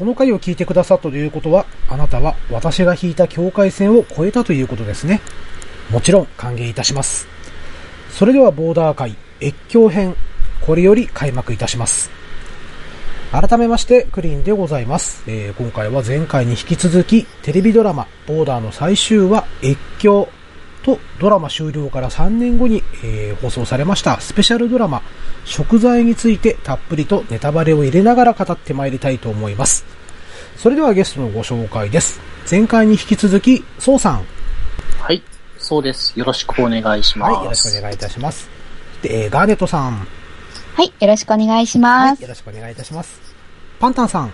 この回を聞いてくださったということは、あなたは私が引いた境界線を越えたということですね。もちろん歓迎いたします。それではボーダー界越境編、これより開幕いたします。改めまして、クリーンでございます。えー、今回は前回に引き続き、テレビドラマ、ボーダーの最終話、越境とドラマ終了から3年後に、えー、放送されましたスペシャルドラマ、食材についてたっぷりとネタバレを入れながら語ってまいりたいと思います。それではゲストのご紹介です。前回に引き続き、そうさん。はい、そうです。よろしくお願いします。はい、よろしくお願いいたします。で、えー、ガーネットさん。はい、よろしくお願いします。はい、よろしくお願いいたします。パンタンさん。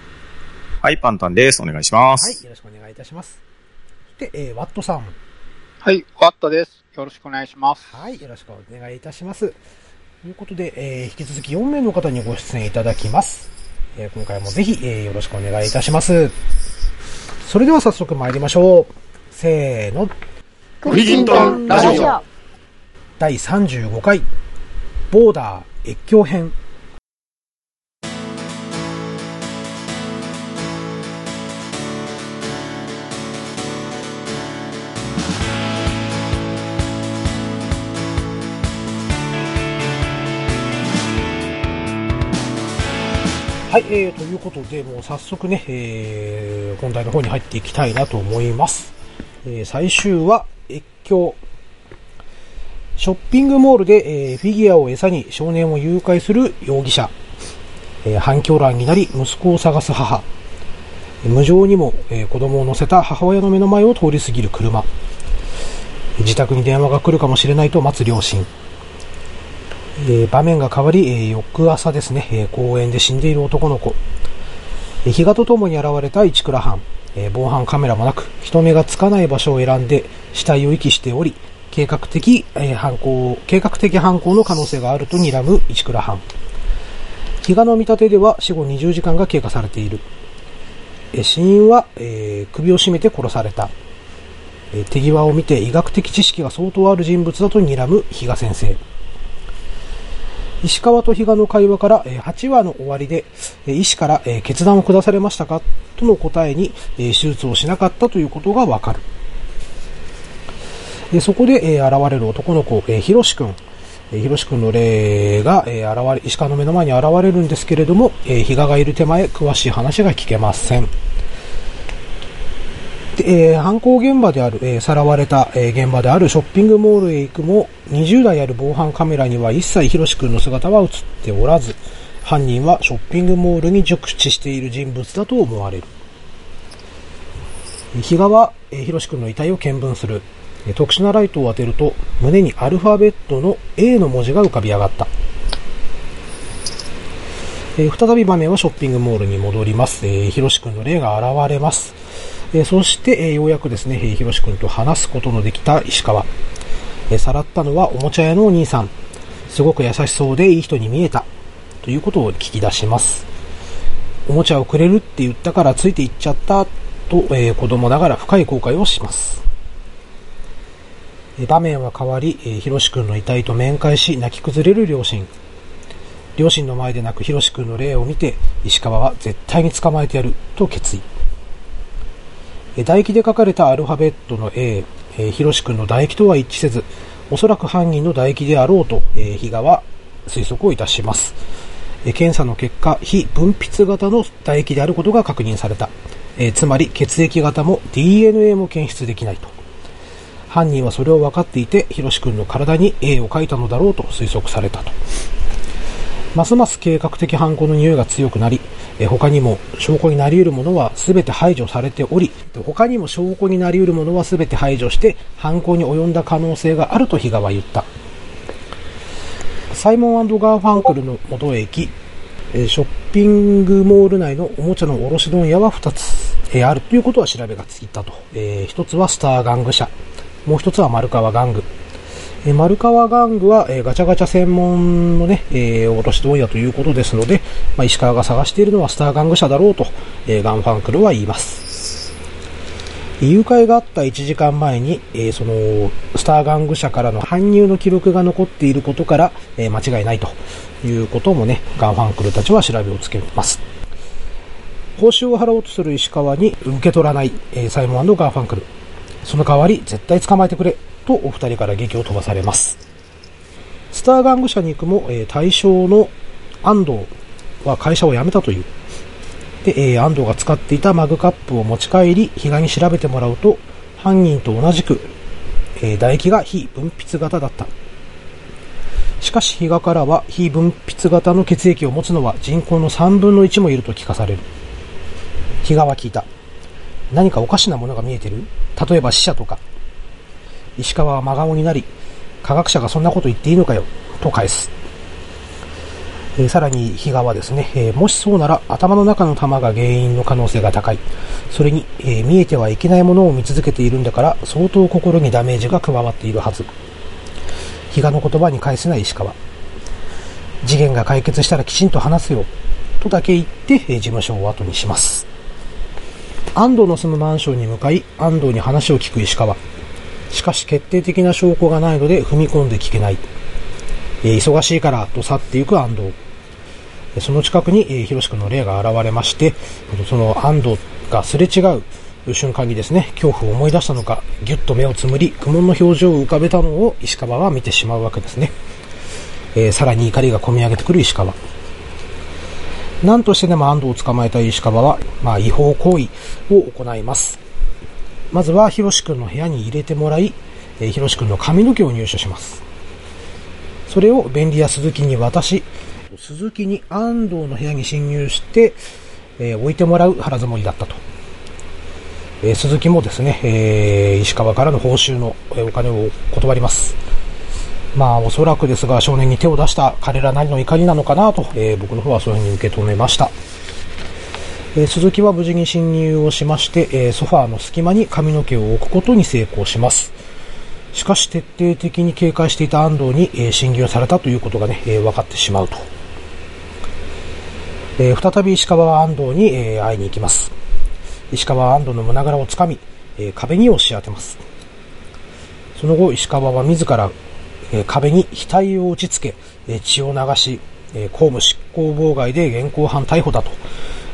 はい、パンタンです。お願いします。はい、よろしくお願いいたします。で、えー、ワットさん。はい、ワットです。よろしくお願いします。はい、よろしくお願いいたします。ということで、えー、引き続き4名の方にご出演いただきます。えー、今回もぜひ、えー、よろしくお願いいたします。それでは早速参りましょう。せーの。クリジントンラジオ。第35回、ボーダー越境編。はい、えー、ということで、もう早速ね、えー、本題の方に入っていきたいなと思います。えー、最終は、越境。ショッピングモールで、えー、フィギュアを餌に少年を誘拐する容疑者。えー、反響乱になり、息子を探す母。無情にも、えー、子供を乗せた母親の目の前を通り過ぎる車。自宅に電話が来るかもしれないと待つ両親。え、場面が変わり、え、翌朝ですね、え、公園で死んでいる男の子。え日がとともに現れた市倉藩。え防犯カメラもなく、人目がつかない場所を選んで死体を遺棄しており、計画的、え犯行、計画的犯行の可能性があると睨む市倉藩。日がの見立てでは死後20時間が経過されている。え死因は、え首を絞めて殺された。え手際を見て医学的知識が相当ある人物だと睨む比嘉先生。石川と比嘉の会話から8話の終わりで医師から決断を下されましたか？との答えに手術をしなかったということがわかる。そこで現れる男の子、ひろしくん。ひろしくんの霊が現れ、石川の目の前に現れるんですけれども、比嘉がいる手前、詳しい話が聞けません。で、えー、犯行現場である、えー、さらわれた、えー、現場であるショッピングモールへ行くも、20台ある防犯カメラには一切ヒロシ君の姿は映っておらず、犯人はショッピングモールに熟知している人物だと思われる。比嘉は、えー、ヒロシ君の遺体を見分する。特殊なライトを当てると、胸にアルファベットの A の文字が浮かび上がった。えー、再び場面はショッピングモールに戻ります。えー、ヒロシ君の霊が現れます。えそして、えようやくですね、ひろし君と話すことのできた石川。えさらったのはおもちゃ屋のお兄さん。すごく優しそうでいい人に見えた。ということを聞き出します。おもちゃをくれるって言ったからついていっちゃったと、えー、子供ながら深い後悔をします。え場面は変わり、え、ひろし君の遺体と面会し泣き崩れる両親。両親の前で泣くひろし君の霊を見て、石川は絶対に捕まえてやると決意。唾液で書かれたアルファベットの A、えー、ひろし君の唾液とは一致せず、おそらく犯人の唾液であろうと、えー、比嘉は推測をいたします。えー、検査の結果、非分泌型の唾液であることが確認された。えー、つまり血液型も DNA も検出できないと。犯人はそれを分かっていて、ひろし君の体に A を書いたのだろうと推測されたと。ますます計画的犯行の匂いが強くなり、え他にも証拠になり得るものは全て排除されており、他にも証拠になり得るものは全て排除して犯行に及んだ可能性があると比嘉は言った。サイモンガーファンクルの元へ行き、ショッピングモール内のおもちゃの卸問屋は2つ、あるということは調べがついたと。1つはスター玩具社、もう1つは丸川玩具。え丸川玩具は、えガチャガチャ専門のね、えー、卸問屋ということですので、まあ、石川が探しているのはスター玩具社だろうと、え、ガンファンクルは言います。誘拐があった1時間前に、え、その、スター玩具社からの搬入の記録が残っていることから、え、間違いないということもね、ガンファンクルたちは調べをつけます。報酬を払おうとする石川に受け取らない、えサイモンガーファンクル。その代わり絶対捕まえてくれ、とお二人から劇を飛ばされます。スター玩具社に行くも、えー対象の安藤は会社を辞めたという。で、えー安藤が使っていたマグカップを持ち帰り、比嘉に調べてもらうと、犯人と同じく、えー唾液が非分泌型だった。しかし、比嘉からは非分泌型の血液を持つのは人口の3分の1もいると聞かされる。比嘉は聞いた。何かおかしなものが見えてる？例えば死者とか。石川は真顔になり、科学者がそんなこと言っていいのかよ、と返す。えさらに比嘉はですね、えもしそうなら頭の中の玉が原因の可能性が高い。それに、え見えてはいけないものを見続けているんだから相当心にダメージが加わっているはず。比嘉の言葉に返せない石川。次元が解決したらきちんと話すよ。とだけ言って、え事務所を後にします。安藤の住むマンションに向かい、安藤に話を聞く石川。しかし決定的な証拠がないので踏み込んで聞けない。えー忙しいからと去っていく安藤。その近くに、えー、ひろしくんの霊が現れまして、その安藤がすれ違う瞬間にですね、恐怖を思い出したのか、ぎゅっと目をつむり、苦悶の表情を浮かべたのを石川は見てしまうわけですね。えーさらに怒りが込み上げてくる石川。何としてでも安藤を捕まえた石川は、まあ、違法行為を行います。まずは、ひろしくんの部屋に入れてもらい、えーひろしくんの髪の毛を入手します。それを便利屋鈴木に渡し、鈴木に安藤の部屋に侵入して、えー置いてもらう腹積もりだったと。えー鈴木もですね、えー石川からの報酬のお金を断ります。まあ、おそらくですが、少年に手を出した彼らなりの怒りなのかなと、え僕の方はそういうふうに受け止めました。え鈴木は無事に侵入をしまして、えソファーの隙間に髪の毛を置くことに成功します。しかし徹底的に警戒していた安藤に、え侵入されたということがね、え分かってしまうと。え再び石川は安藤に、え会いに行きます。石川は安藤の胸ぐらをつかみ、え壁に押し当てます。その後、石川は自ら、え壁に額を打ち付け、え血を流し、え公務執行妨害で現行犯逮捕だと、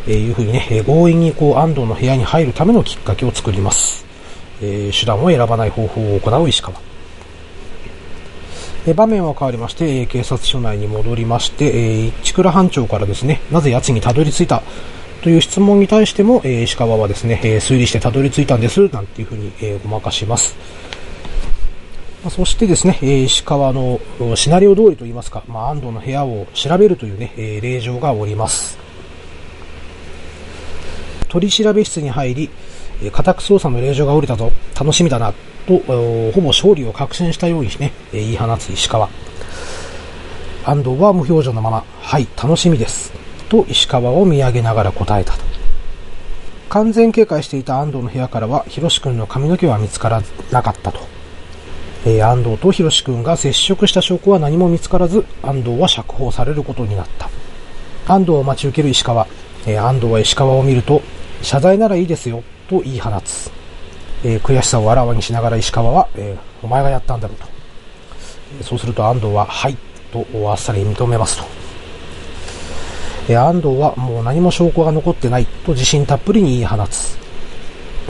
えーいうふうにね、え強引にこう安藤の部屋に入るためのきっかけを作ります。えー手段を選ばない方法を行う石川。場面は変わりまして、警察署内に戻りまして、えー市倉班長からですね、なぜ奴にたどり着いた？という質問に対しても、えー石川はですね、えー推理してたどり着いたんです、なんていうふうに、えーごまかします。まあそしてですね、えー石川のシナリオ通りといいますか、まあ、安藤の部屋を調べるというね、えー令状がおります。取り調べ室に入り、家宅捜査の令状が下りたぞ、楽しみだな、と、ほぼ勝利を確信したようにね、言い放つ石川。安藤は無表情のまま、はい、楽しみです。と石川を見上げながら答えたと。完全警戒していた安藤の部屋からは、ひろし君の髪の毛は見つからなかったと。えー安藤とひろし君が接触した証拠は何も見つからず、安藤は釈放されることになった。安藤を待ち受ける石川。えー安藤は石川を見ると、謝罪ならいいですよ、と言い放つ。えー悔しさをあらわにしながら石川は、えーお前がやったんだろうと。えそうすると安藤は、はい、とあっさり認めますと。え安藤はもう何も証拠が残ってないと自信たっぷりに言い放つ。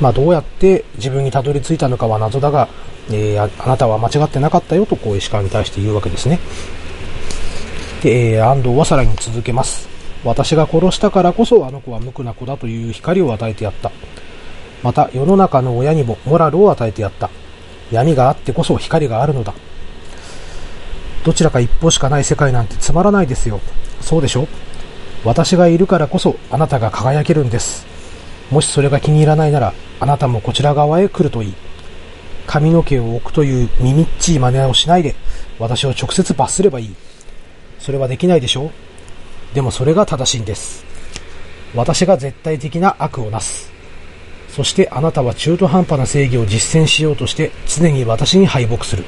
まあどうやって自分にたどり着いたのかは謎だが、えーああなたは間違ってなかったよとこう石川に対して言うわけですね。で、えー安藤はさらに続けます。私が殺したからこそあの子は無垢な子だという光を与えてやった。また世の中の親にもモラルを与えてやった。闇があってこそ光があるのだ。どちらか一方しかない世界なんてつまらないですよ。そうでしょ私がいるからこそあなたが輝けるんです。もしそれが気に入らないなら、あなたもこちら側へ来るといい。髪の毛を置くという耳っちい真似をしないで、私を直接罰すればいい。それはできないでしょでもそれが正しいんです。私が絶対的な悪をなす。そしてあなたは中途半端な正義を実践しようとして常に私に敗北する。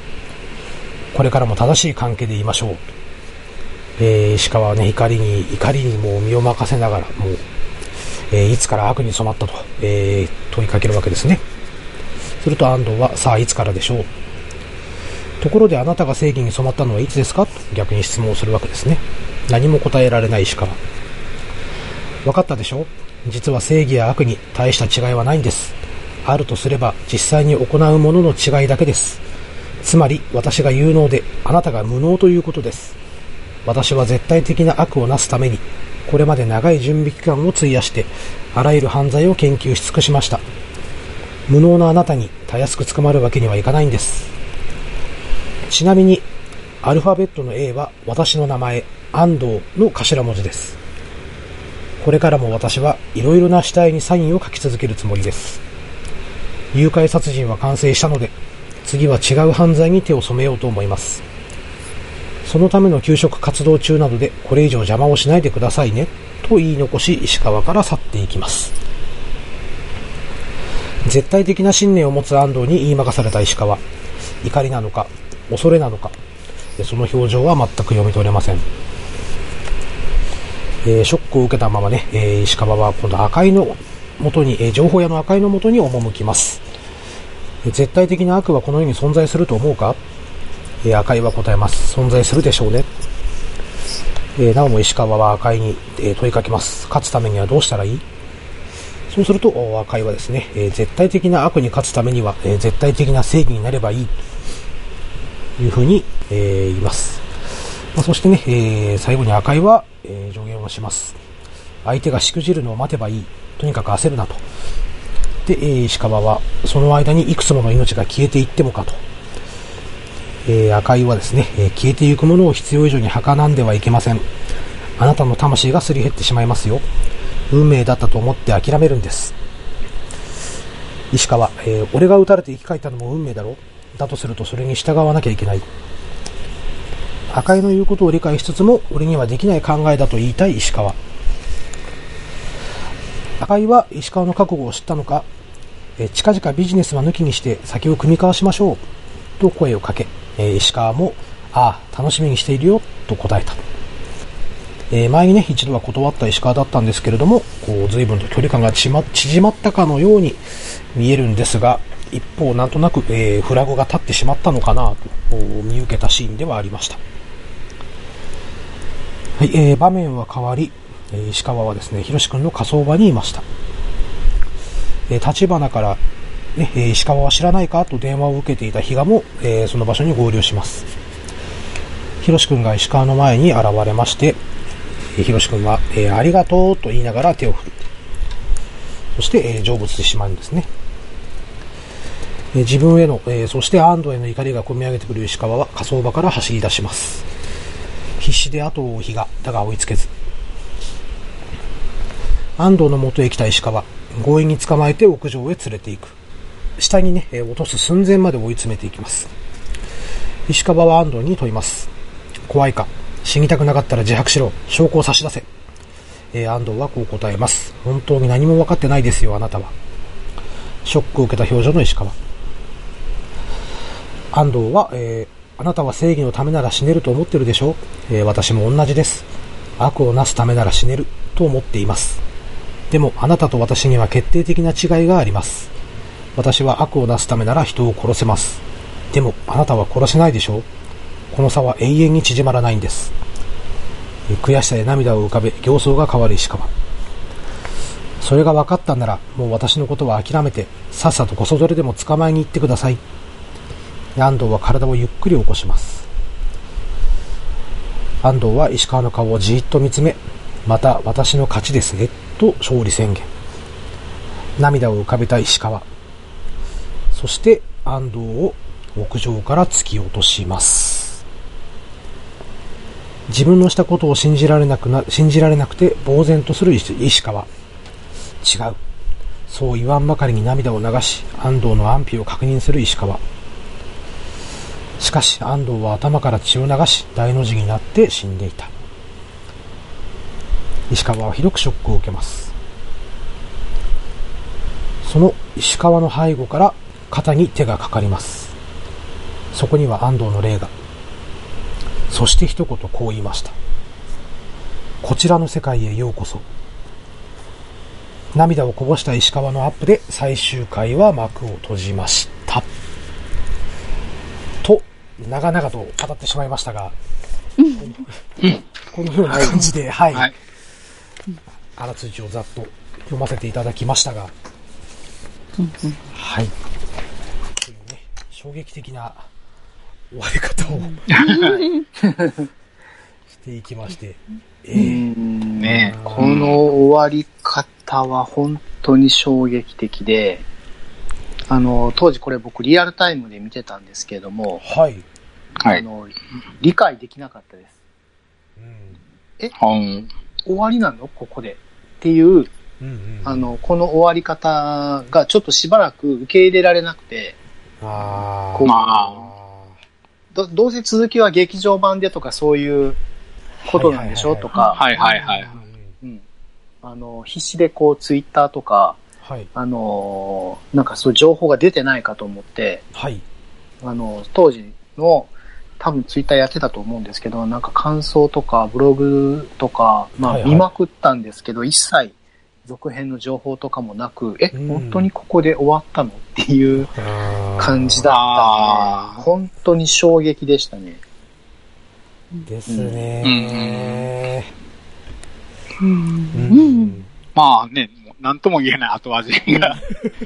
これからも正しい関係でいましょう。えー石川はね、怒りに、怒りにもう身を任せながら、もう、えーいつから悪に染まったと、えー問いかけるわけですね。すると安藤は、さあいつからでしょう。ところであなたが正義に染まったのはいつですか？と逆に質問をするわけですね。何も答えられない石川。分かったでしょ？実は正義や悪に大した違いはないんです。あるとすれば実際に行うものの違いだけです。つまり私が有能であなたが無能ということです。私は絶対的な悪をなすためにこれまで長い準備期間を費やしてあらゆる犯罪を研究し尽くしました。無能なあなたにたやすく捕まるわけにはいかないんです。ちなみにアルファベットの A は私の名前、安藤の頭文字です。これからも私はいろいろな死体にサインを書き続けるつもりです。誘拐殺人は完成したので、次は違う犯罪に手を染めようと思います。そのための給食活動中などでこれ以上邪魔をしないでくださいね、と言い残し石川から去っていきます。絶対的な信念を持つ安藤に言い任された石川。怒りなのか、恐れなのか、その表情は全く読み取れません。えーショックを受けたままね、えー石川は今度赤井の元に、えー情報屋の赤井の元に赴きます。えー絶対的な悪はこの世に存在すると思うか、えー赤井は答えます。存在するでしょうね。えーなおも石川は赤井に、えー問いかけます。勝つためにはどうしたらいい？そうすると、赤井はですね、えー絶対的な悪に勝つためには、えー絶対的な正義になればいい。というふうに、えー言います。まあ、そしてね、えー最後に赤井は、えー助言をします。相手がしくじるのを待てばいい。とにかく焦るなと。で、えー石川は、その間にいくつもの命が消えていってもかと。えー赤井はですね、えー消えてゆくものを必要以上に儚んではいけません。あなたの魂がすり減ってしまいますよ。運命だったと思って諦めるんです。石川、えー俺が撃たれて生き返ったのも運命だろうだとするとそれに従わなきゃいけない。赤井の言うことを理解しつつも、俺にはできない考えだと言いたい石川。赤井は石川の覚悟を知ったのか、え近々ビジネスは抜きにして先を組み交わしましょう。と声をかけ、え石川も、ああ、楽しみにしているよ、と答えた。え前にね、一度は断った石川だったんですけれども、こう、随分と距離感が縮まったかのように見えるんですが、一方、なんとなく、えーフラグが立ってしまったのかな、と見受けたシーンではありました。はい、えー場面は変わり、えー石川はですね、ひろし君の火葬場にいました。えーから、ね、え石川は知らないかと電話を受けていた比嘉も、えその場所に合流します。ひろし君が石川の前に現れまして、えーひろし君は、えありがとうと言いながら手を振る。そして、え成仏してしまうんですね。え自分への、えそして安藤への怒りが込み上げてくる石川は火葬場から走り出します。必死で後を追う比嘉、だが追いつけず。安藤の元へ来た石川、強引に捕まえて屋上へ連れて行く。下にね、え落とす寸前まで追い詰めていきます。石川は安藤に問います。怖いか死にたくなかったら自白しろ。証拠を差し出せ。えー安藤はこう答えます。本当に何も分かってないですよ、あなたは。ショックを受けた表情の石川。安藤は、えーあなたは正義のためなら死ねると思ってるでしょ、えー私も同じです。悪をなすためなら死ねると思っています。でもあなたと私には決定的な違いがあります。私は悪をなすためなら人を殺せます。でもあなたは殺せないでしょこの差は永遠に縮まらないんです。悔しさで涙を浮かべ、形相が変わる石川。それが分かったんなら、もう私のことは諦めて、さっさとこそどれでも捕まえに行ってください。安藤は体をゆっくり起こします。安藤は石川の顔をじーっと見つめ、また私の勝ちですね、と勝利宣言。涙を浮かべた石川。そして安藤を屋上から突き落とします。自分のしたことを信じられなくな、信じられなくて呆然とする石川。違う。そう言わんばかりに涙を流し、安藤の安否を確認する石川。しかし安藤は頭から血を流し大の字になって死んでいた。石川はひどくショックを受けます。その石川の背後から肩に手がかかります。そこには安藤の霊が。そして一言こう言いました。こちらの世界へようこそ。涙をこぼした石川のアップで最終回は幕を閉じました。長々と語ってしまいましたが、このような感じで、はい。はい。あらつじをざっと読ませていただきましたが、はい。というね、衝撃的な終わり方を していきまして、えうーんねこの終わり方は本当に衝撃的で、あの、当時これ僕リアルタイムで見てたんですけれども、はい。はい。あの、理解できなかったです。うんうん。終わりなの？ここで。っていう、うんうん、あ、の、この終わり方がちょっとしばらく受け入れられなくて、あこうまどどうせ続きは劇場版でとかそういうことなんでしょ？とか、はいはいはい。うん。あの、必死でこうツイッターとか、はい。あのーなんかそういう情報が出てないかと思って、はい。あの、当時の、多分ツイッターやってたと思うんですけど、なんか感想とかブログとか、まはいはいあ見まくったんですけど、一切続編の情報とかもなく、え、うん本当にここで終わったの？っていう感じだった本当に衝撃でしたね。ですねうんうん。まあね、なんとも言えない後味が、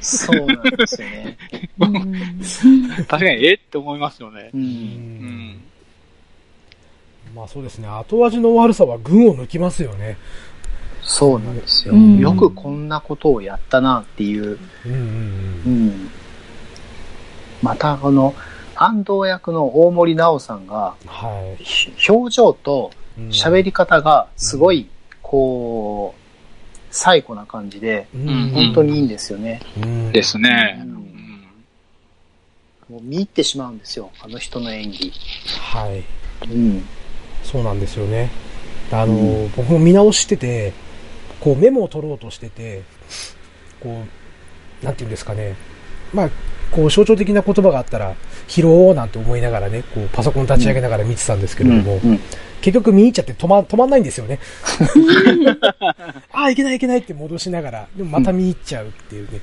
そうなんですよね。確かにえって思いますよねう。。うんうんん。まあそうですね。後味の悪さは群を抜きますよね。そうなんですよ。うんよくこんなことをやったなっていう。うんうんうん。また、この、安藤役の大森直さんが、うん。はい。ひ表情とうん喋り方がすごい、こう、最古な感じで、うん本当にいいんですよね。うんですね。もう見入ってしまうんですよ、あの人の演技。はい。うん。そうなんですよね。あの、う僕も見直してて、こうメモを取ろうとしてて、こう、なんていうんですかね。まあ、こう象徴的な言葉があったら、拾おうなんて思いながらね、こうパソコン立ち上げながら見てたんですけれども、うん結局見入っちゃって止ま、止まんないんですよね。ああ、いけないいけないって戻しながら、でもまた見入っちゃうっていうね。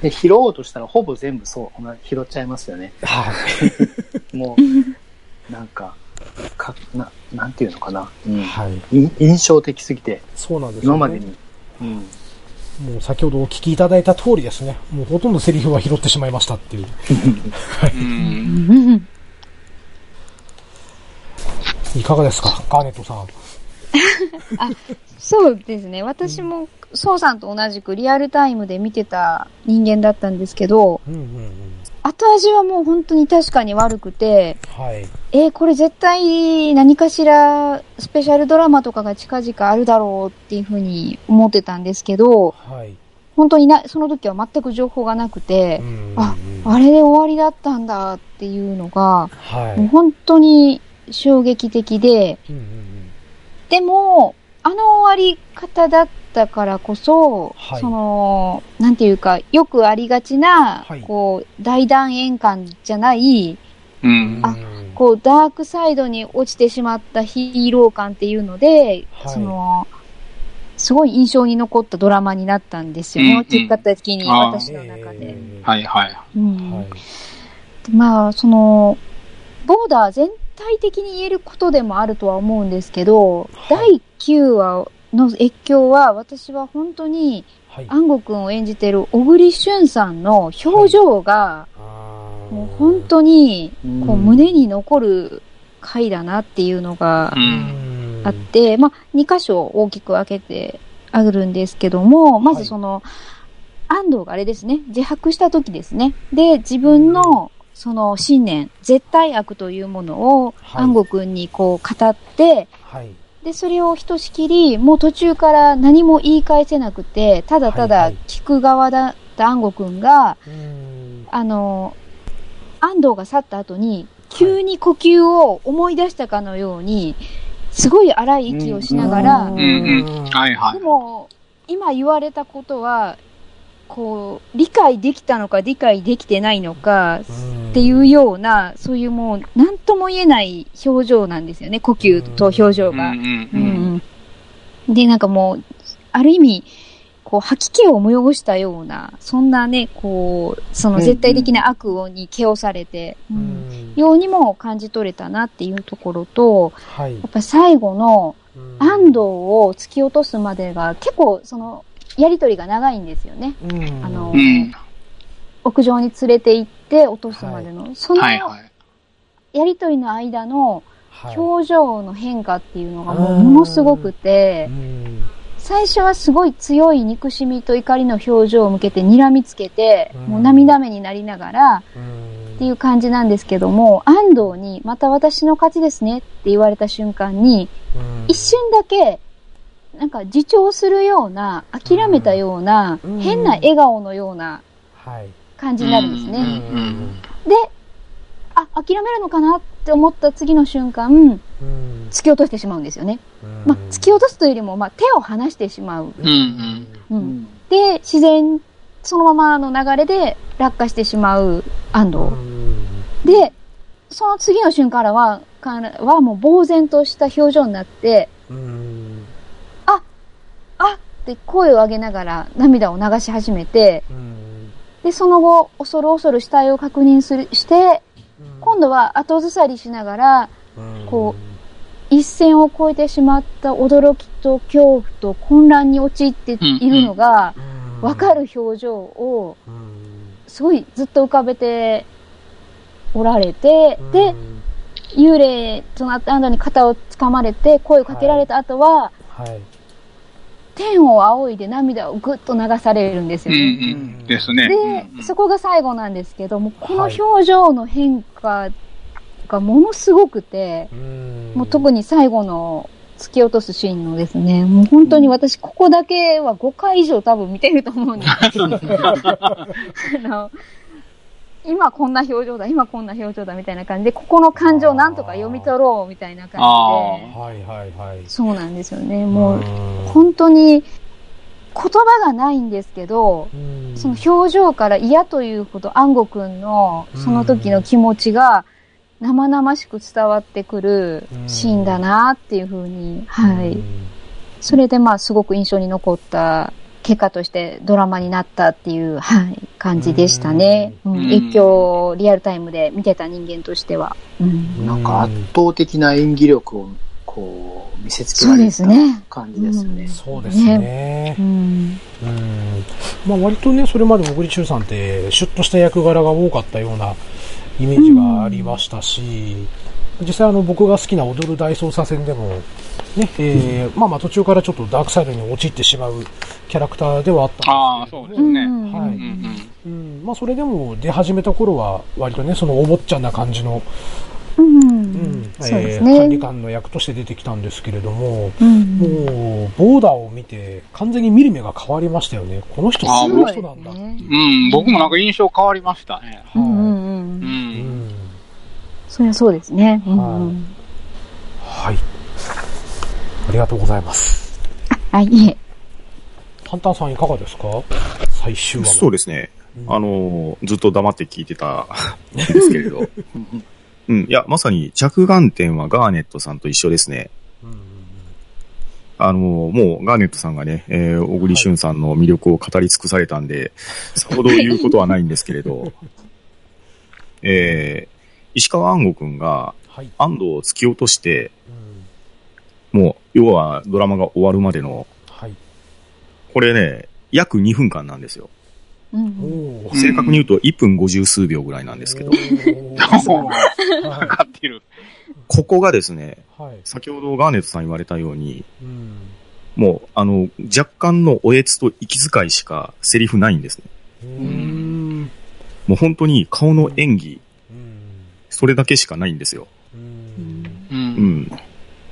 で、拾おうとしたらほぼ全部そう、拾っちゃいますよね。はい。もう、なんか、か、な、なんていうのかな。うん。はい。い印象的すぎて、そうなんですよ、ね。今までに。うん。もう先ほどお聞きいただいた通りですね。もうほとんどセリフは拾ってしまいましたっていう。うん。いかがですか？ガーネットさん。そうですね。私も、ソウさんと同じくリアルタイムで見てた人間だったんですけど、うんうんうん。後味はもう本当に確かに悪くて、はい。えーこれ絶対何かしらスペシャルドラマとかが近々あるだろうっていうふうに思ってたんですけど、はい。本当にな、その時は全く情報がなくてう、んうんうんあ、あれで終わりだったんだっていうのが、はい。もう本当に衝撃的で、うんうんでも、あの終わり方だったからこそ、はいその、なんていうか、よくありがちな、はいこう、大団円感じゃない、うん。あこう、ダークサイドに落ちてしまったヒーロー感っていうので、はいその、すごい印象に残ったドラマになったんですよね、うんうん結果的に、私の中で。えーはいはい。うんはい。まあ、その、ボーダー全体的に言えることでもあるとは思うんですけど、はい第9話の越境は、私は本当に、はい。安吾くんを演じてる小栗旬さんの表情が、もう本当に、うん。こう、胸に残る回だなっていうのがあって、まあ、2箇所大きく分けてあるんですけども、まずその、安藤があれですね、自白した時ですね。で、自分の、その信念、絶対悪というものを、はい。安吾くんにこう語って、はい。で、それをひとしきり、もう途中から何も言い返せなくて、ただただ聞く側だった安吾くんが、うん。あの、安藤が去った後に、急に呼吸を思い出したかのように、すごい荒い息をしながら、でい。も、今言われたことは、こう、理解できたのか理解できてないのか、っていうような、そういうもう、なんとも言えない表情なんですよね、呼吸と表情が。で、なんかもう、ある意味、こう、吐き気を催したような、そんなね、こう、その絶対的な悪に気をされて、ううん。んようにも感じ取れたなっていうところと、はい。や。っぱ最後の、安藤を突き落とすまでが結構そのやりとりが長いんですよね。うん。あのうん。屋上に連れて行って落とすまでの。そのやはいはい。りとりの間のはい、表情の変化っていうのがもうものすごくてう、ん。最初はすごい強い憎しみと怒りの表情を向けて睨みつけて、うんもう涙目になりながらうん。っていう感じなんですけども、安藤にまた私の勝ちですねって言われた瞬間に、うん一瞬だけ、なんか自重するような、諦めたような、うん変な笑顔のようなはい。感じになるんですうね。んで、あ、諦めるのかなって思った次の瞬間、うん。突き落としてしまうんですよね。まあ、突き落とすというよりも、まあ、手を離してしまう。うんうん。う。うんん。で、自然、そのままの流れで落下してしまう安う藤。ん。で、その次の瞬間からは、からはもう呆然とした表情になって、うん。あって声を上げながら涙を流し始めて、うん。で、その後、恐る恐る死体を確認する、して、今度は後ずさりしながら、こ一線を越えてしまった驚きと恐怖と混乱に陥っているのが、わかる表情を、うん。すごいずっと浮かべておられて、うんで、、幽霊となったあに肩を掴まれて声をかけられた後は、はい。天を仰いで涙をぐっと流されるんですうんよね。うん。ですね。で、そこが最後なんですけども、この表情の変化がものすごくて、もう特に、に最後の突き落とすシーンのですね、もう本当に私ここだけは5回以上多分見てると思うんですけど、あの今こんな表情だ、今こんな表情だみたいな感じで、ここの感情をなんとか読み取ろうみたいな感あじで、はいはいはい。そうなんですよね。もううん本当に言葉がないんですけど、うん。その表情から嫌というほど安吾くんのその時の気持ちが生々しく伝わってくるシーンだなっていうふうに、はい。それでまあすごく印象に残った結果としてドラマになったっていう、はい、感じでしたね。ううんん、越境をリアルタイムで見てた人間としては。うん、なんか圧倒的な演技力を、こう、見せつけられたすね。感じですよね。そうですねう。ん。うん。まあ割とね、それまで小栗旬さんって、シュッとした役柄が多かったようなイメージがありましたし、実際あの僕が好きな踊る大捜査線でも、ね、えーまあまあ途中からちょっとダークサイドに陥ってしまうキャラクターではあったああ、んですけどそうですね。うんはいうんうん。うん、まあそれでも出始めた頃は割とね、そのお坊ちゃんな感じの、うん。うんそうですえー管理ね。官の役として出てきたんですけれども、うんもう、ボーダーを見て、完全に見る目が変わりましたよね。この人すごい人なんだ。ねうん、僕もなんか印象変わりましたね。うんうんう。うん。うんん。そりゃそうですね。うんはいうんはい。ありがとうございます。あ、いえ。パンタンさんいかがですか？最終話は。そうですね。あの、ずっと黙って聞いてたん ですけれど。うん。いや、まさに着眼点はガーネットさんと一緒ですね。うんあの、もうガーネットさんがね、えー、小栗旬さんの魅力を語り尽くされたんで、さほど言うことはないんですけれど、えー、石川安吾くんがはい。安藤を突き落として、うんもう、要はドラマが終わるまでの、はい。これね、約2分間なんですよ。うん正確に言うと1分50数秒ぐらいなんですけど かはかってる。ここがですね、い。はい。先ほどガーネットさん言われたように、うん。もう、あの、若干のおえつと息遣いしかセリフないんですね。うーん。もう本当に顔の演技、うん。それだけしかないんですよ。うん。う。うんん。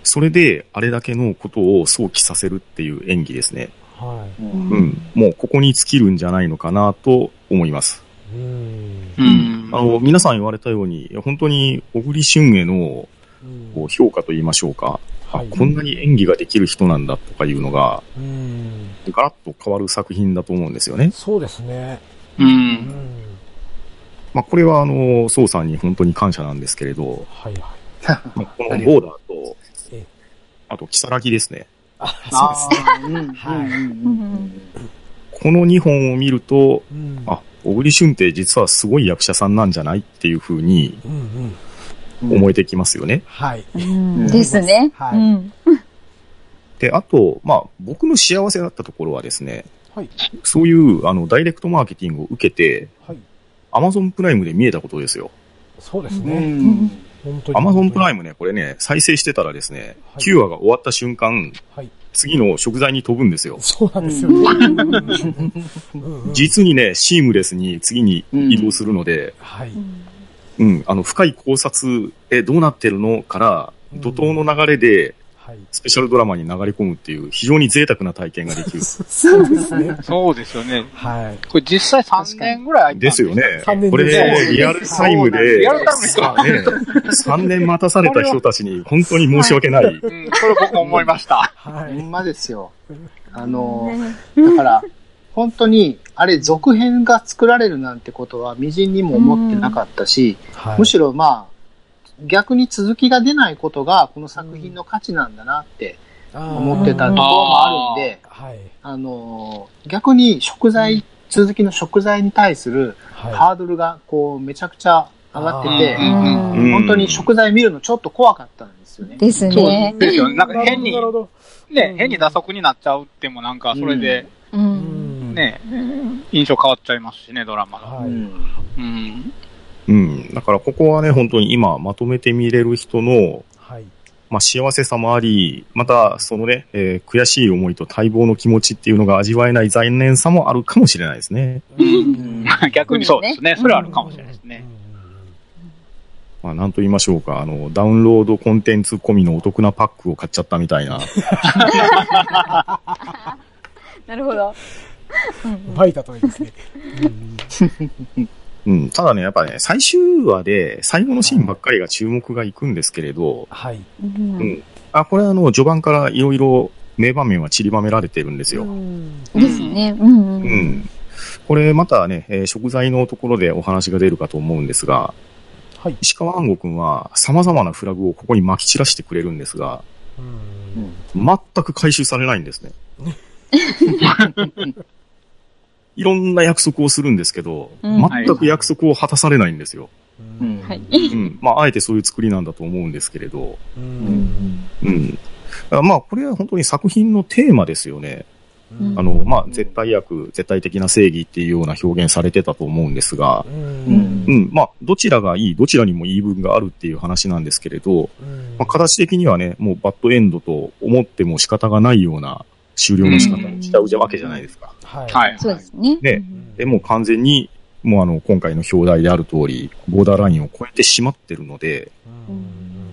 それで、あれだけのことを想起させるっていう演技ですね。はい。うんうん。もうここに尽きるんじゃないのかなと思います。うん。うん。あの、皆さん言われたように、本当に小栗旬へのうんこう評価と言いましょうか。あはいこんなに演技ができる人なんだとかいうのが、うん。ガラッと変わる作品だと思うんですよね。そうですね。う。うんん。まあ、これはあの、宋さんに本当に感謝なんですけれど、はいはい。まあこのボーダーとええ、あと、キサラギですね。あ、あそうですね。あ、うん。はいこの2本を見ると、うん。あ、小栗旬って実はすごい役者さんなんじゃないっていう風にうんうん。うん思えてきますよね。うはい。んですね。はいうんで、あと、まあ、僕の幸せだったところはですね、はい。そういう、あの、ダイレクトマーケティングを受けて、はい。アマゾンプライムで見えたことですよ。うそうですね。ん。本当に。アマゾンプライム。ムね、これね、再生してたらですね、はい9話が終わった瞬間、はい。次の食材に飛ぶんですよ。そうなんですよね。実にね、シームレスに次に移動するので、はい。うん、あの、深い考察、え、どうなってるのから、うん怒涛の流れで、はい。スペシャルドラマに流れ込むっていう、非常に贅沢な体験ができる。そうですね。そうですよね。はい。これ実際3年ぐらい空いたんですよね三。年これ、ですリアルタイムで、リアルタイムですかね、3年待たされた人たちに本当に申し訳ない。うん、それ僕思いました。はい。ほんまですよ。あの、だから、本当に、あれ、続編が作られるなんてことは、微塵にも思ってなかったし、はいむしろまあ、逆に続きが出ないことが、この作品の価値なんだなって思ってたところもあるんで、はい。あの、逆に食材、続きの食材に対するはい。ハードルが、こう、めちゃくちゃ上がってて本当に食材見るのちょっと怖かったんですよね。ですそうね。ですよね。なんか変にな、るほど。ね、変に打足になっちゃうってもなんかそれで、う。うんん。ね、印象変わっちゃいますしね、ドラマの。はい。うんうん。うん。だからここはね、本当に今まとめて見れる人の、はい。まあ、幸せさもあり、また、そのね、えー悔しい思いと待望の気持ちっていうのが味わえない残念さもあるかもしれないですね。うん。逆にそうですね。それはあるかもしれないですね。まあ、なんと言いましょうか、あの、ダウンロードコンテンツ込みのお得なパックを買っちゃったみたいな。なるほど。うまい例えですね。うんうん。ただね、やっぱね、最終話で最後のシーンばっかりが注目がいくんですけれど、はい。うんうん。あ、これあの、序盤からいろいろ名場面は散りばめられてるんですよ。うんですね。うんううん。ん。これまたね、えー食材のところでお話が出るかと思うんですが、はい。石川暗吾くんは様々なフラグをここに撒き散らしてくれるんですが、うん全く回収されないんですね。いろんな約束をするんですけど、うん全く約束を果たされないんですよ。うんはい。うん。まあ、あえてそういう作りなんだと思うんですけれど、うんうん。まあ、これは本当に作品のテーマですよね。うんあの、まあ、絶対悪、絶対的な正義っていうような表現されてたと思うんですが、うんうん。まあ、どちらがいい、どちらにも言い分があるっていう話なんですけれど、まあ、形的にはね、もうバッドエンドと思っても仕方がないような終了の仕方にしちゃうじゃわけじゃないですか。はい。はい。そうですね。ねで、もう完全に、もうあの、今回の表題である通り、ボーダーラインを超えてしまってるので、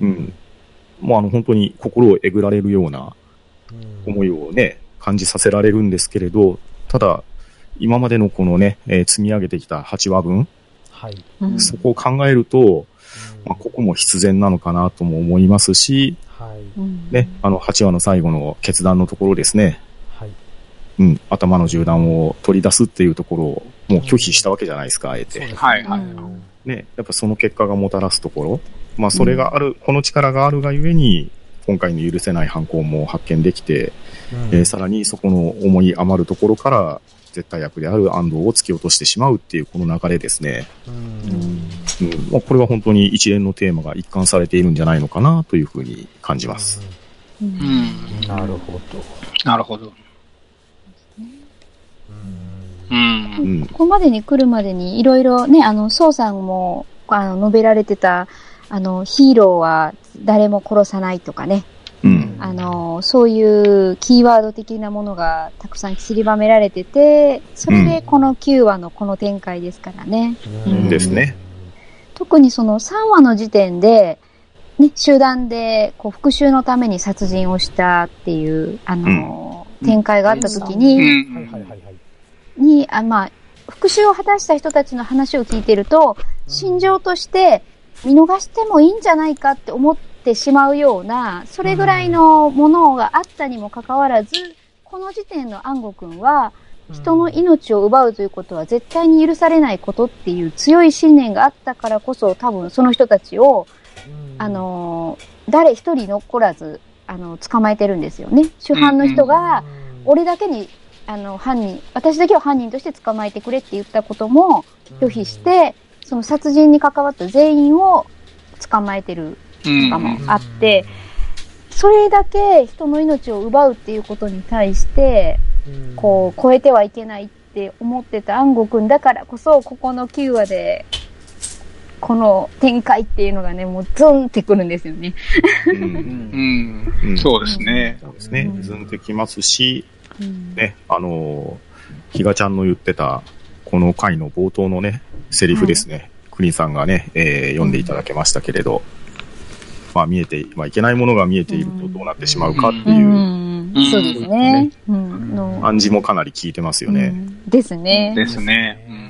うんうん。もうあの、本当に心をえぐられるような思いをね、感じさせられるんですけれど、ただ、今までのこのね、えー積み上げてきた8話分、はい。うんそこを考えると、まあ、ここも必然なのかなとも思いますし、はい。うんね、あの、8話の最後の決断のところですね、はい。うん、頭の銃弾を取り出すっていうところを、もう拒否したわけじゃないですか、あえて。はいはい。うんね、やっぱその結果がもたらすところ、まあそれがある、この力があるがゆえに、今回の許せない犯行も発見できて、えーさらにそこの思い余るところから、絶対役である安藤を突き落としてしまうっていうこの流れですね。うんうんまあ、これは本当に一連のテーマが一貫されているんじゃないのかなというふうに感じます。うんうん。なるほど。なるほど。う。うんん。ここまでに来るまでにいろいろね、あの、宋さんも、あの、述べられてた、あの、ヒーローは誰も殺さないとかね、うん。あの、そういうキーワード的なものがたくさん散りばめられてて、それでこの9話のこの展開ですからね。うんですね。特にその3話の時点で、ね、集団でこう復讐のために殺人をしたっていう、あの、展開があった時うに。に、あまあ、復讐を果たした人たちの話を聞いてると、心情として見逃してもいいんじゃないかって思ってしまうような、それぐらいのものがあったにもかかわらず、この時点の暗号くんは、人の命を奪うということは絶対に許されないことっていう強い信念があったからこそ、多分その人たちを、あ、のー、誰一人残らず、あの、捕まえてるんですよね。主犯の人が、俺だけに、あの、犯人、私だけを犯人として捕まえてくれって言ったことも拒否し、て、その殺人に関わった全員を捕まえてるうん。とかもあって、それだけ人の命を奪うっていうことに対して、うんこう、超えてはいけないって思ってた暗吾くんだからこそ、ここの9話で、この展開っていうのがね、もうズンってくるんですよね。うんうん。うんそうですね。そうですね。ずんときますし、うんね、あのー、ひがちゃんの言ってた、この回の冒頭のね、セリフですね。クリンさんがね、えー読んでいただけましたけれど、まあ見えて、まあいけないものが見えているとどうなってしまうかってういうんそうですね。うん。の暗示もかなり効いてますよね。うんですね。ですね。うん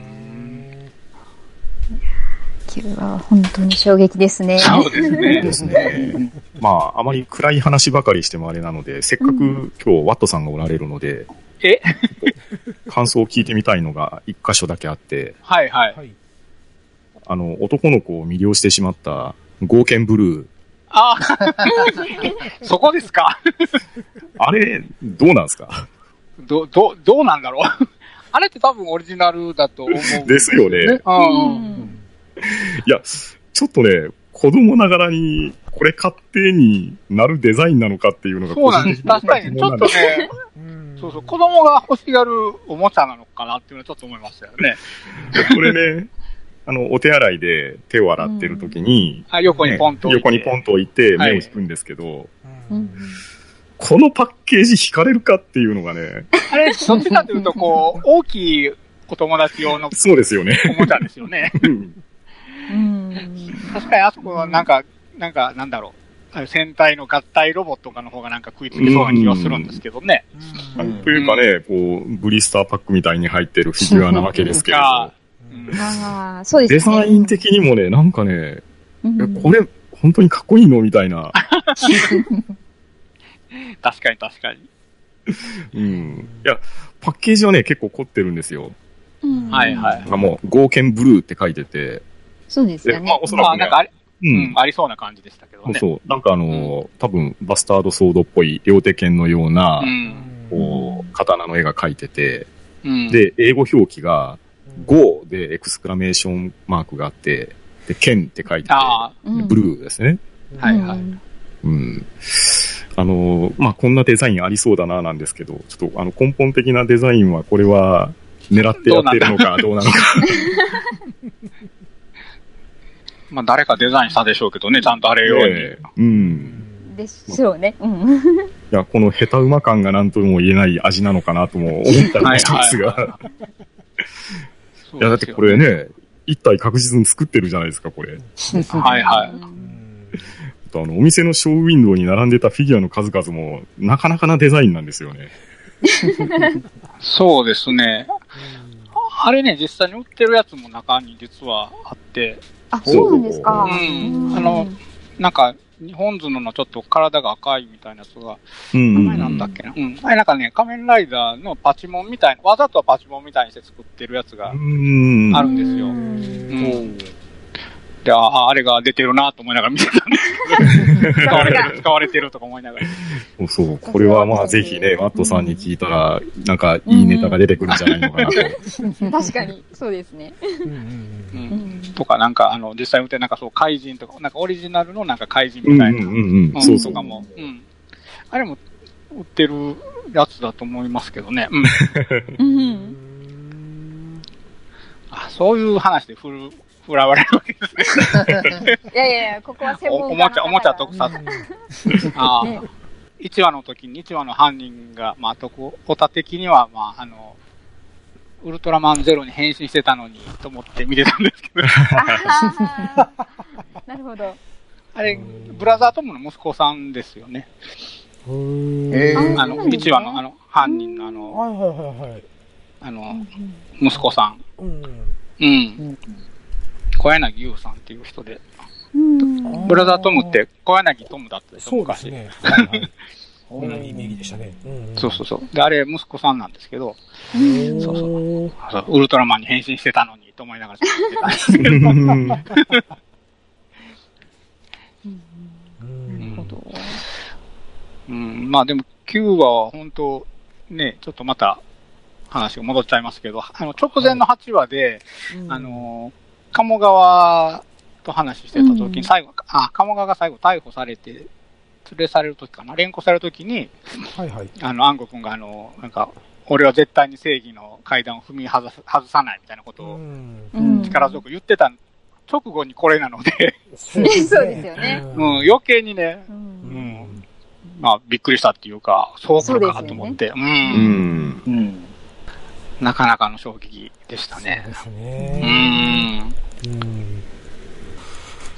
9話は本当に衝撃ですね。そうですねで。すね。まあ、あまり暗い話ばかりしてもあれなので、せっかく今日ワットさんがおられるので、え？感想を聞いてみたいのが一箇所だけあって、はいはい。はい。あの、男の子を魅了してしまった、豪剣ブルー。あ そこですか？あれ、どうなんですか？ど、ど、どうなんだろう？あれって多分オリジナルだと思う。ですよね。いや、ちょっとね、子供ながらに、これ勝手になるデザインなのかっていうのがそうなんです。確かに、ちょっとね、うんそうそう、子供が欲しがるおもちゃなのかなっていうのはちょっと思いましたよね。これね、あの、お手洗いで手を洗ってる時に、あ、横にポンと置いて、ね横にポンと置いてはい目を引くんですけど、うんこのパッケージ引かれるかっていうのがね、あれ、どっちかというと、こう、大きいお友達用のそうですよね。おもちゃですよね。う んうん。確かにあそこはなんか、なんか、なんだろう。戦隊の合体ロボットとかの方がなんか食いつきそうな気がするんですけどね。うんというかね、こう、ブリスターパックみたいに入ってるフィギュアなわけですけど、うんああ、そうですね。デザイン的にもね、なんかね、うんえこれ、本当にかっこいいの？みたいな。確かに確かに。うん。いや、パッケージはね、結構凝ってるんですよ。うんはいはいなんかもう、豪剣ブルーって書いてて、そうですよで、まあね、。おそらまあ、くねなんかあり、ううんん、ありそうな感じでしたけどね。そうそう。なんかあのー多分、バスタードソードっぽい両手剣のような、うん。こう、刀の絵が描いてて、うん。で、英語表記が、ゴーでエクスクラメーションマークがあって、で、剣って書いてて、あうんブルーですね。はいはいうんうん。あのーまあ、こんなデザインありそうだな、なんですけど、ちょっとあの、根本的なデザインは、これは、狙ってやってるのか、どうなのか。まあ、誰かデザインしたでしょうけどね、ちゃんとあれ用に。ねうん。でしょうね。うん。いや、この下手馬感が何とも言えない味なのかなとも思ったりもしたんですが。そういや、だってこれね、一体確実に作ってるじゃないですか、これ。はいはい。あとあの、お店のショーウィンドウに並んでたフィギュアの数々も、なかなかなデザインなんですよね。そうですね。あれね、実際に売ってるやつも中に実はあって、あ、そうなんですか。うんあのなんか、日本図ののちょっと体が赤いみたいなやつが、うん。名前なんだっけな？うん。あれなんかね、仮面ライダーのパチモンみたいな、わざとパチモンみたいにして作ってるやつがうん。あるんですよ。ううんん。で、ああ、あれが出てるなと思いながら見てたんですけど、使われてる、使われてるとか思いながら。そうそう。これはまあぜひね、マットさんに聞いたら、なんかいいネタが出てくるんじゃないのかなと。確かに、そうですね。とか、なんか、あの、実際売ってなんかそう、怪人とか、なんかオリジナルのなんか怪人みたいな、そうそうとか。も、うん。あれも売ってるやつだと思いますけどね。うん。あ、そういう話で振る、振らわれるわけですね。いやいやいや、ここは専門お家おもちゃおもちゃ特さ撮 ああね1話の時に1話の犯人が、まあ、とこ、オタ的には、まあ、あの、ウルトラマンゼロに変身してたのに、と思って見てたんですけど、なるほど。あれ、ブラザートムの息子さんですよね。えーあの、1話のあの、犯人のあの、はいはいはいはい。あの、息子さん。うん。うん。小柳優さんっていう人で、うん。ブラザートムって小柳トムだったでしょ、そうです昔。ね。はいはい。同じ名義でしたね。うんそうそうそう。で、あれ、息子さんなんですけど、うんそうそうウルトラマンに変身してたのに、と思いながら見てたんですけど。うんなるほど。うん、まあでも、9話は本当、ね、ちょっとまた話が戻っちゃいますけど、あの、直前の8話で、あ、の、鴨川と話してた時うんに最後、あ、鴨川が最後逮捕されて、連れ去れる時かな、連行される時に、はいはい。あの、安吾くんがあの、なんか、俺は絶対に正義の階段を踏み外さ外さないみたいなことをんうん力強く言ってた直後にこれなので、そうですそうですよねうん、余計にね、う。うんん、まあ、びっくりしたっていうか、そう来るかと思って、う,、うんん。うん。なかなかの衝撃でしたねそうで。すうね。ん。うん。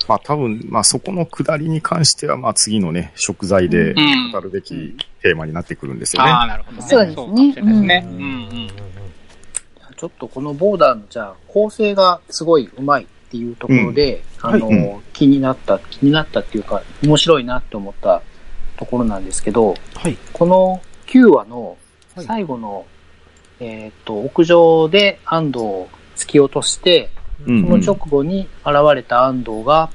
まあ多分、まあそこの下りに関しては、まあ次のね、食材でうん語るべきテーマになってくるんですよね。ああ、なるほどね。そうですね。ちょっとこのボーダーの、じゃあ、構成がすごい上手いっていうところで、あの、はいうん気になった、気になったっていうか、面白いなって思ったところなんですけど、はい。この9話のはい最後の、えっ、と、屋上で安藤を突き落として、うんその直後に現れた安藤が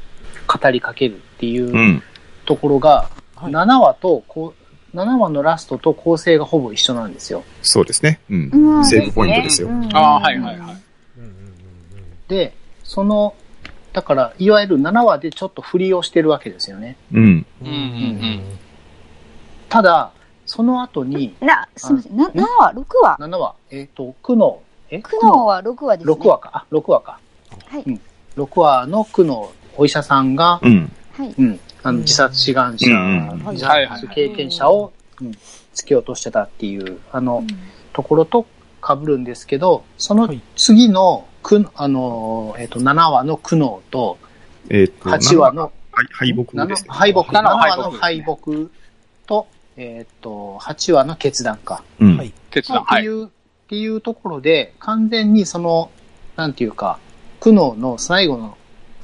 語りかけるっていううんところが、はい7話とこう、7話のラストと構成がほぼ一緒なんですよ。そうですね。うん。うんセーブポイントですよ。うんああ、はいはいはい。で、その、だから、いわゆる7話でちょっと振りをしてるわけですよね。うん。うんうんうんただ、その後に、な、すみません。な、7話 ?6 話？7話、えっ、と、苦悩、え？苦悩は6話ですね。6話か、あ、6話か。はい。うん6話の苦悩、お医者さんが、うん。はい。うん、あの自殺志願者、自殺経験者を、うん、突き落としてたっていう、あの、ところと被るんですけど、そのはい次の、くあの、えっ、と、7話の苦悩と、えっと、8話の、敗敗北ですね。敗北、7 7話話の敗敗北北と、えっ、と、8話の決断か。うん。はい。決断。はい。っていう、っていうところで、完全にその、なんていうか、苦悩の最後の、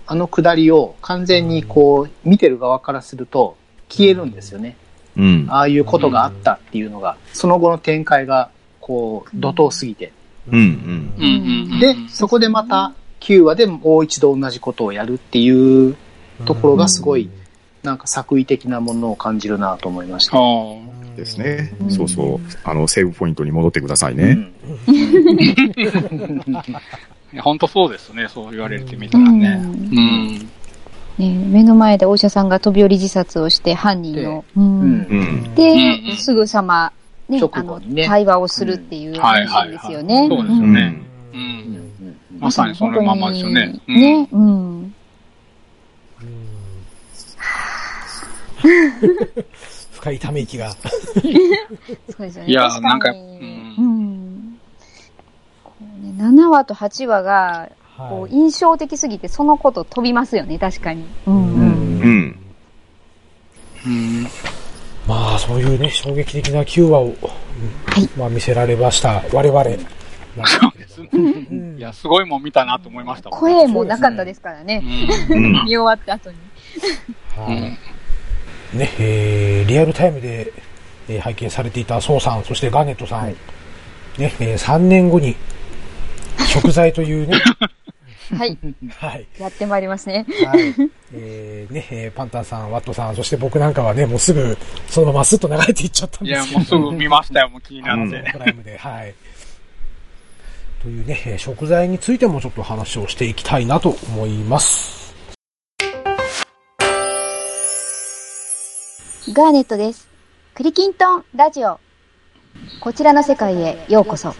あの下りを完全にこう、見てる側からすると消えるんですよね。うん。ああいうことがあったっていうのが、その後の展開が、こう、怒涛すぎて。うん。で、そこでまた、9話でもう一度同じことをやるっていうところがすごい、なんか作為的なものを感じるなと思いました。あですねう。んそうそう。あの、セーブポイントに戻ってくださいね。うんあ。本当そうですね。そう言われてみたらね。うんうん。ね、目の前でお医者さんが飛び降り自殺をして犯人の、ううん。で、うんすぐさま、ね、直あの、対話をするっていうはい話はいはい。ですよね。そうですよんね。う。うんんまさにそのままですよね。うんね、うん。深いため息が。そうですよね。いや確なんかうん。こうね、7話と8話が、こう、はい。印象的すぎて、そのこと飛びますよね、確かに。うん。ううんん。うん。うん。まあ、そういうね、衝撃的な9話を、まあ、見せられました。我々。そうですね。うんいや、すごいもん見たなと思いました。声もなかったですからね。うん。見終わった後に。はいうん。ね、えー、リアルタイムで、えー拝見されていたソウさん、そしてガーネットさん、はいね、えー3年後に、食材というね、はい。はい、やってまいりますね。はい、えー、ね、えーパンタンさん、ワットさん、そして僕なんかはね、もうすぐ、そのままスッと流れていっちゃったんいや、ですけど、もうすぐ見ましたよ、もう気になうんって。プライムで、はい。というね、えー食材についてもちょっと話をしていきたいなと思います。ガーネットです。クリキントンラジオ。こちらの世界へようこそ。